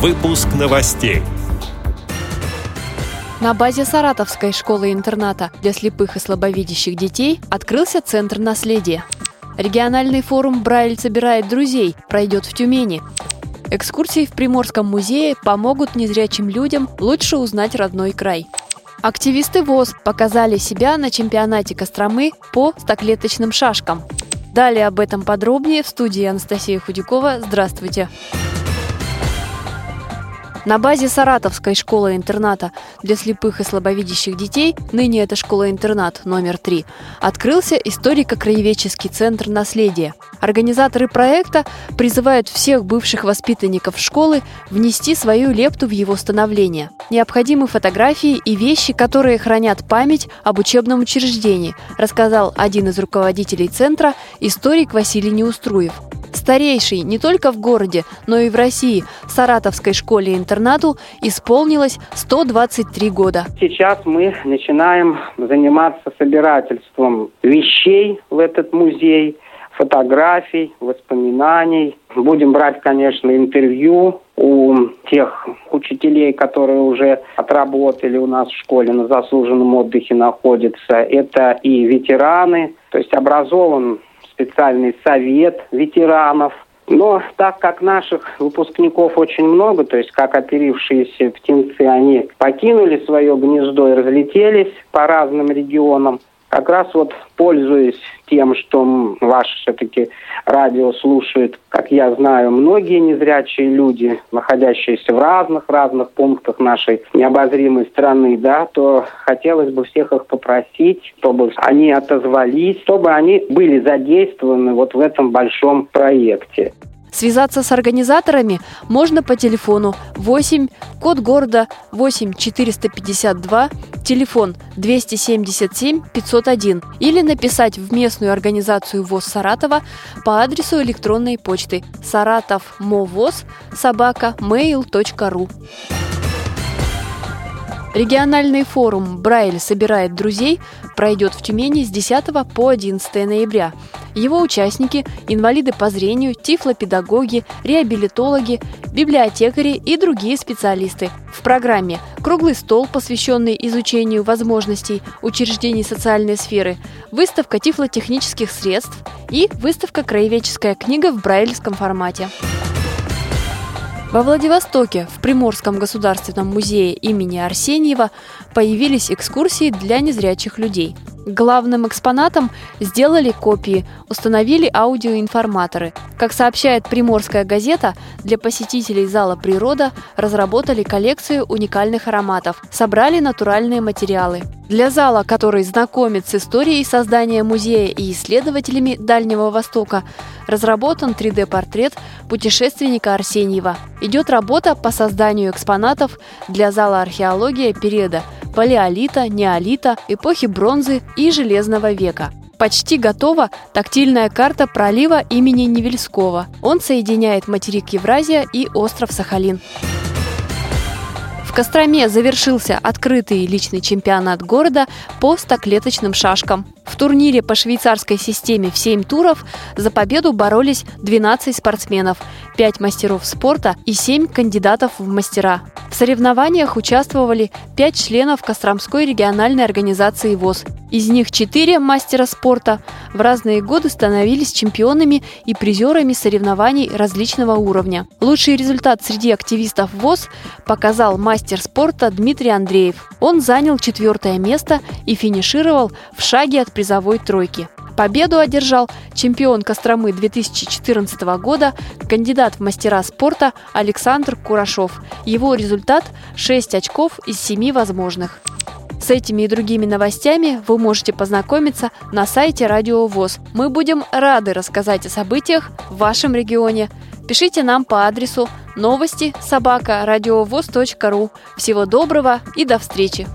Выпуск новостей. На базе Саратовской школы-интерната для слепых и слабовидящих детей открылся Центр наследия. Региональный форум «Брайль собирает друзей» пройдет в Тюмени. Экскурсии в Приморском музее помогут незрячим людям лучше узнать родной край. Активисты ВОЗ показали себя на чемпионате Костромы по стоклеточным шашкам. Далее об этом подробнее в студии Анастасия Худякова. Здравствуйте! Здравствуйте! На базе Саратовской школы-интерната для слепых и слабовидящих детей, ныне это школа-интернат номер 3, открылся историко-краеведческий центр наследия. Организаторы проекта призывают всех бывших воспитанников школы внести свою лепту в его становление. Необходимы фотографии и вещи, которые хранят память об учебном учреждении, рассказал один из руководителей центра, историк Василий Неуструев старейшей не только в городе, но и в России Саратовской школе-интернату исполнилось 123 года. Сейчас мы начинаем заниматься собирательством вещей в этот музей, фотографий, воспоминаний. Будем брать, конечно, интервью у тех учителей, которые уже отработали у нас в школе, на заслуженном отдыхе находятся. Это и ветераны, то есть образован специальный совет ветеранов. Но так как наших выпускников очень много, то есть как оперившиеся птенцы, они покинули свое гнездо и разлетелись по разным регионам, как раз вот пользуясь тем, что ваше все-таки радио слушают, как я знаю, многие незрячие люди, находящиеся в разных-разных пунктах нашей необозримой страны, да, то хотелось бы всех их попросить, чтобы они отозвались, чтобы они были задействованы вот в этом большом проекте. Связаться с организаторами можно по телефону 8, код города 8 452, телефон 277 501 или написать в местную организацию ВОЗ Саратова по адресу электронной почты саратовмовоз собака mail.ru. Региональный форум «Брайль собирает друзей» пройдет в Тюмени с 10 по 11 ноября. Его участники – инвалиды по зрению, тифлопедагоги, реабилитологи, библиотекари и другие специалисты. В программе круглый стол, посвященный изучению возможностей учреждений социальной сферы, выставка тифлотехнических средств и выставка «Краеведческая книга» в брайлевском формате. Во Владивостоке в Приморском государственном музее имени Арсеньева появились экскурсии для незрячих людей – Главным экспонатом сделали копии, установили аудиоинформаторы. Как сообщает Приморская газета, для посетителей зала «Природа» разработали коллекцию уникальных ароматов, собрали натуральные материалы. Для зала, который знакомит с историей создания музея и исследователями Дальнего Востока, разработан 3D-портрет путешественника Арсеньева. Идет работа по созданию экспонатов для зала археология периода – палеолита, неолита, эпохи бронзы и железного века. Почти готова тактильная карта пролива имени Невельского. Он соединяет материк Евразия и остров Сахалин. В Костроме завершился открытый личный чемпионат города по стоклеточным шашкам. В турнире по швейцарской системе в 7 туров за победу боролись 12 спортсменов, 5 мастеров спорта и 7 кандидатов в мастера. В соревнованиях участвовали 5 членов Костромской региональной организации ВОЗ. Из них 4 мастера спорта в разные годы становились чемпионами и призерами соревнований различного уровня. Лучший результат среди активистов ВОЗ показал мастер спорта Дмитрий Андреев. Он занял четвертое место и финишировал в шаге от призовой тройки. Победу одержал чемпион Костромы 2014 года, кандидат в мастера спорта Александр Курашов. Его результат – 6 очков из 7 возможных. С этими и другими новостями вы можете познакомиться на сайте Радио ВОЗ. Мы будем рады рассказать о событиях в вашем регионе. Пишите нам по адресу новости собака ру. Всего доброго и до встречи!